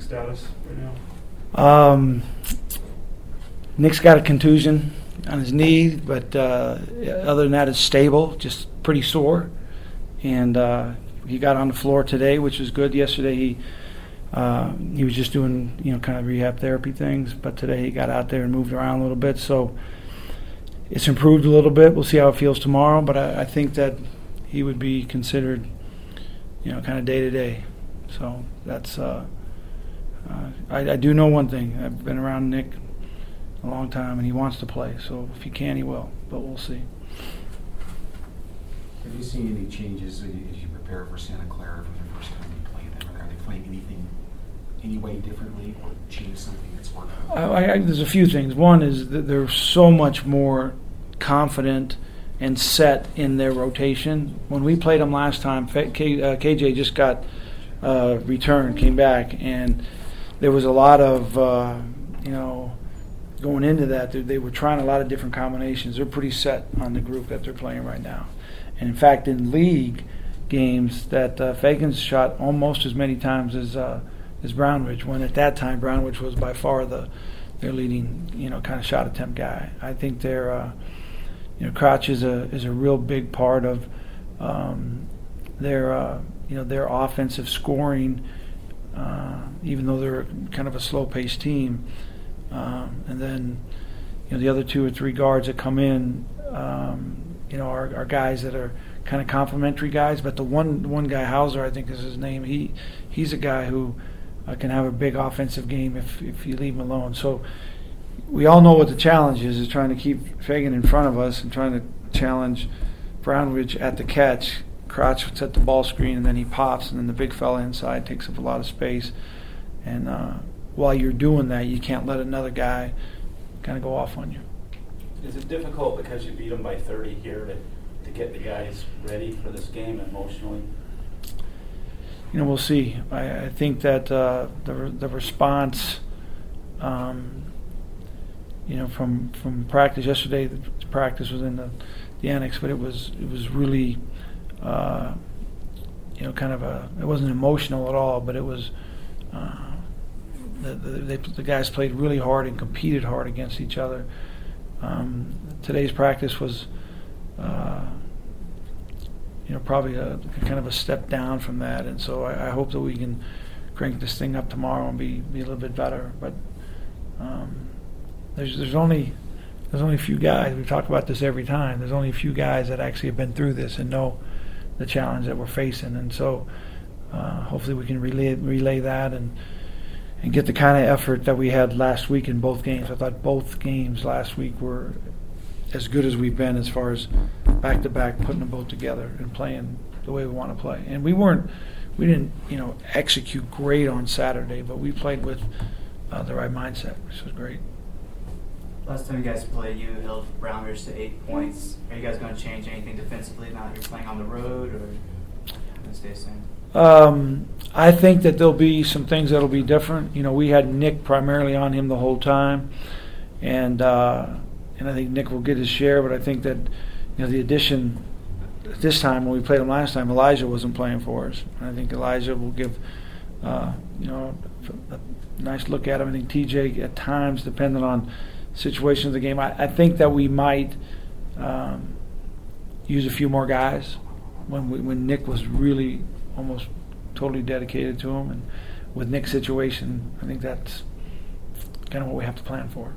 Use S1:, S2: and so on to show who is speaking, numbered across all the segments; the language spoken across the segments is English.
S1: Nick status right now?
S2: Um, Nick's got a contusion on his knee, but uh, other than that, it's stable, just pretty sore. And uh, he got on the floor today, which was good. Yesterday, he uh, he was just doing you know kind of rehab therapy things, but today he got out there and moved around a little bit. So it's improved a little bit. We'll see how it feels tomorrow, but I, I think that he would be considered you know kind of day to day. So that's. Uh, uh, I, I do know one thing. I've been around Nick a long time, and he wants to play. So if he can, he will. But we'll see.
S3: Have you seen any changes as you prepare for Santa Clara from the first time you played them? Are they playing anything any way differently or change something that's working?
S2: I, I, there's a few things. One is that they're so much more confident and set in their rotation. When we played them last time, K, uh, KJ just got uh, returned, came back, and there was a lot of uh, you know going into that. They, were trying a lot of different combinations. They're pretty set on the group that they're playing right now. And in fact, in league games, that uh, Feagin's shot almost as many times as uh, as Brownridge. When at that time, Brownridge was by far the their leading, you know, kind of shot attempt guy. I think they're, uh, you know, Kratch is a is a real big part of um, their, uh, you know, their offensive scoring. Uh, even though they're kind of a slow-paced team, um, and then, you know, the other two or three guards that come in, um, you know, are, are guys that are kind of complementary guys. But the one one guy Hauser, I think is his name. He he's a guy who uh, can have a big offensive game if if you leave him alone. So we all know what the challenge is: is trying to keep Feagin in front of us and trying to challenge Brownridge at the catch. Kratch set the ball screen and then he pops, and then the big fella inside takes up a lot of space. And uh, while you're doing that, you can't let another guy kind of go off on you.
S1: Is it difficult because you beat them by 30 here to, to get the guys ready for this game emotionally?
S2: You know, we'll see. I, I think that uh, the the response, um, you know, from from practice yesterday. The practice was in the, the annex, but it was it was really, uh, you know, kind of a. It wasn't emotional at all, but it was. Uh, the, the, they, the guys played really hard and competed hard against each other. Um, today's practice was, uh, you know, probably a kind of a step down from that, and so I, I, hope that we can crank this thing up tomorrow and be, be a little bit better. But um, there's there's only there's only a few guys. We talk about this every time. There's only a few guys that actually have been through this and know the challenge that we're facing, and so uh, hopefully we can relay relay that and and get the kind of effort that we had last week in both games. I thought both games last week were as good as we've been as far as back to back putting them both together and playing the way we want to play. And we weren't, we didn't, you know, execute great on Saturday, but we played with uh, the right mindset, which was great.
S4: Last time you guys played, you held Brownridge to eight points. Are you guys going to change anything defensively now that you're playing on the road, or going to stay the same?
S2: Um, I think that there'll be some things that'll be different. You know, we had Nick primarily on him the whole time, and uh, and I think Nick will get his share. But I think that you know the addition this time when we played him last time, Elijah wasn't playing for us. And I think Elijah will give uh, you know a nice look at him. I think TJ at times, depending on situations of the game, I, I think that we might um, use a few more guys when we, when Nick was really almost totally dedicated to him. And with Nick's situation, I think that's kind of what we have to plan for.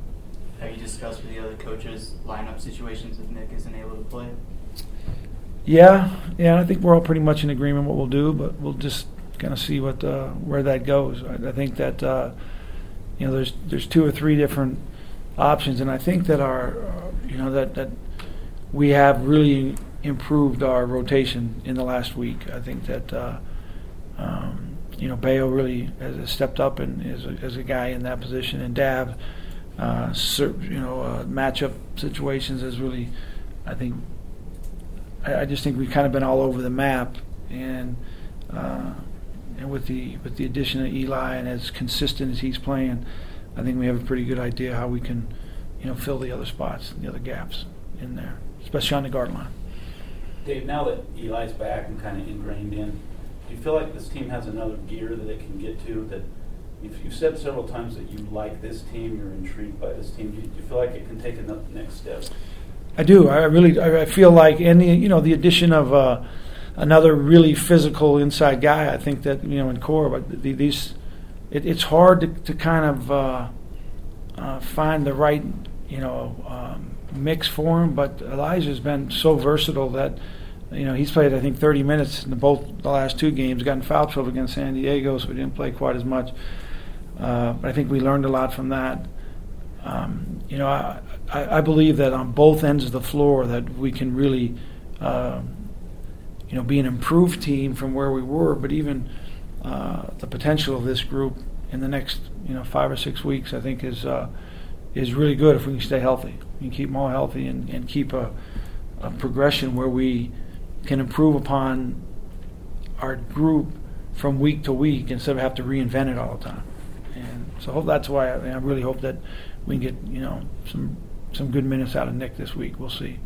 S4: Have you discussed with the other coaches lineup situations if Nick isn't able to play?
S2: Yeah, yeah. I think we're all pretty much in agreement what we'll do, but we'll just kind of see what uh, where that goes. I, I think that uh, you know there's there's two or three different options, and I think that our uh, you know that that we have really improved our rotation in the last week. I think that uh, um, you know Bayo really has stepped up and is a, as a guy in that position, and Dav, uh, you know, uh, matchup situations has really, I think, I, I, just think we've kind of been all over the map, and uh, and with the with the addition of Eli and as consistent as he's playing, I think we have a pretty good idea how we can, you know, fill the other spots, the other gaps in there, especially on the guard line.
S1: Dave, now that Eli's back and kind of ingrained in, do you feel like this team has another gear that they can get to that If you've said several times that you like this team, you're intrigued by this team, do you, do you feel like it can take a next step?
S2: I do. I really. I feel like any. You know, the addition of uh, another really physical inside guy. I think that you know in core, but these, it, it's hard to, to kind of uh, uh, find the right you know um, mix for him. But Elijah's been so versatile that you know he's played I think 30 minutes in the, both the last two games. Gotten foul trouble against San Diego, so we didn't play quite as much. Uh, but I think we learned a lot from that. Um, you know, I, I, I, believe that on both ends of the floor that we can really, uh, you know, be an improved team from where we were. But even uh, the potential of this group in the next, you know, five or six weeks, I think is uh, is really good if we can stay healthy. We can keep them all healthy and, and keep a, a progression where we can improve upon our group from week to week instead of have to reinvent it all the time. And so that's why I, I really hope that we can get you know some some good minutes out of Nick this week. We'll see.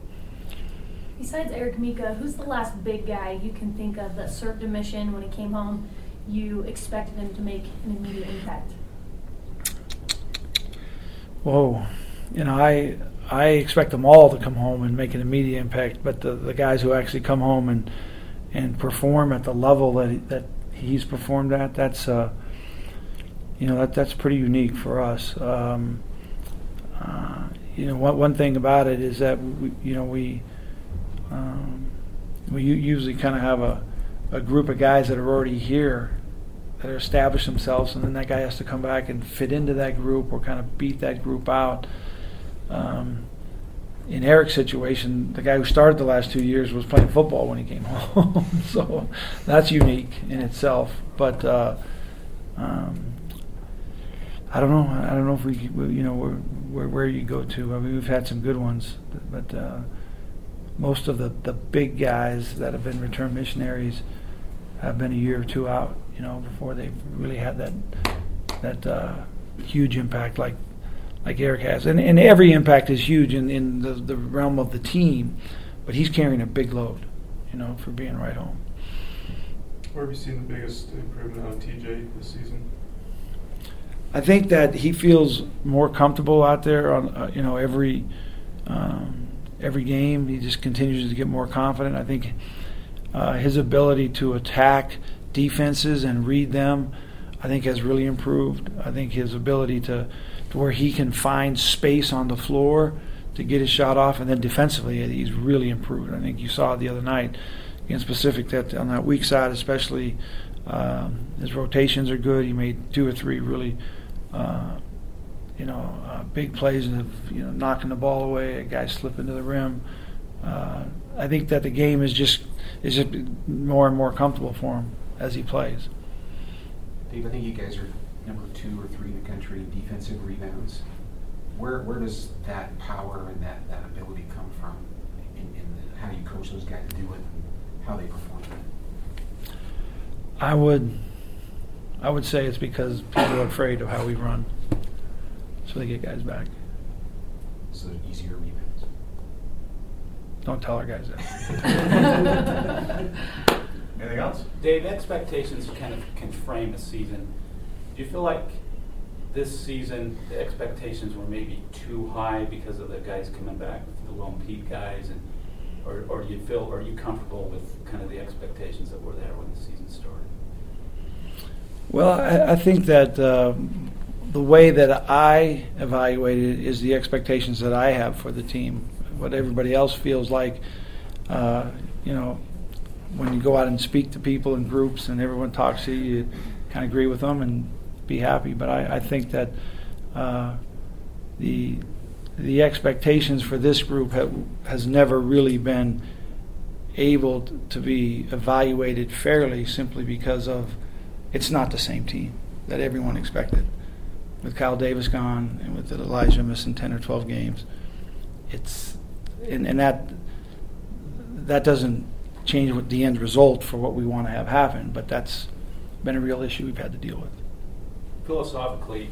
S5: Besides Eric Mika, who's the last big guy you can think of that served a mission when he came home? You expect them to make an immediate impact.
S2: Whoa, you know I I expect them all to come home and make an immediate impact, but the the guys who actually come home and and perform at the level that that he's performed at, that's uh, you know that that's pretty unique for us. Um, uh, you know, one, one thing about it is that we, you know we um, we usually kind of have a, a group of guys that are already here that are established themselves, and then that guy has to come back and fit into that group or kind of beat that group out. Um, in Eric's situation, the guy who started the last two years was playing football when he came home, so that's unique in itself. But uh, um, I don't know. I don't know if we, you know, where where, you go to. I mean, we've had some good ones, but uh, most of the the big guys that have been returned missionaries have been a year or two out. You know, before they've really had that that uh, huge impact like like Eric has. And and every impact is huge in in the the realm of the team, but he's carrying a big load. You know, for being right home.
S6: Where have you seen the biggest improvement on TJ this season?
S2: I think that he feels more comfortable out there on uh, you know every um, every game. He just continues to get more confident. I think uh, his ability to attack defenses and read them, I think, has really improved. I think his ability to, to where he can find space on the floor to get his shot off, and then defensively, he's really improved. I think you saw the other night against Pacific that on that weak side, especially. Um, his rotations are good. He made two or three really uh, you know, uh, big plays of you know knocking the ball away, a guy slipping to the rim. Uh, I think that the game is just is just more and more comfortable for him as he plays.
S3: Dave, I think you guys are number two or three in the country in defensive rebounds. Where where does that power and that, that ability come from? And, how do you coach those guys to do it? And how they perform it?
S2: I would I would say it's because people are afraid of how we run, so they get guys back.
S3: So easier rebounds.
S2: Don't tell our guys that.
S6: Anything else?
S1: Dave, expectations kind of can frame a season. Do you feel like this season the expectations were maybe too high because of the guys coming back, the Lone Peak guys, and or, or do you feel are you comfortable with kind of the expectations that were there when the season started?
S2: Well, I, I think that uh, the way that I evaluate it is the expectations that I have for the team. What everybody else feels like, uh, you know, when you go out and speak to people in groups and everyone talks to you, you kind of agree with them and be happy. But I, I think that uh, the the expectations for this group has never really been able to be evaluated fairly simply because of it's not the same team that everyone expected. With Kyle Davis gone and with Elijah missing 10 or 12 games, it's and, and that that doesn't change what the end result for what we want to have happen, but that's been a real issue we've had to deal with.
S1: Philosophically,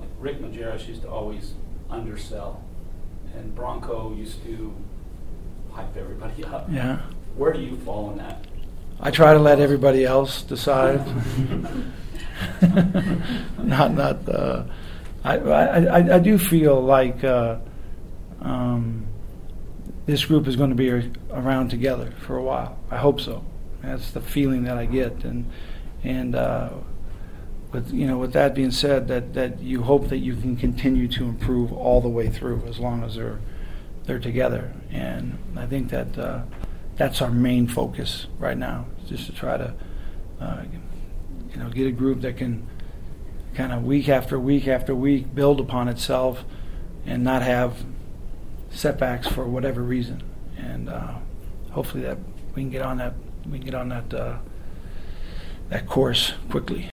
S1: like Rick Majerus used to always undersell, and Bronco used to hype everybody up.
S2: Yeah.
S1: Where do you fall in that?
S2: I try to let everybody else decide. not not. Uh, I, I I do feel like uh, um, this group is going to be around together for a while. I hope so. That's the feeling that I get, and and uh, with you know with that being said, that that you hope that you can continue to improve all the way through as long as they're they're together, and I think that uh, that's our main focus right now, just to try to uh, you know get a group that can kind of week after week after week build upon itself and not have setbacks for whatever reason, and uh, hopefully that we can get on that we can get on that uh, that course quickly.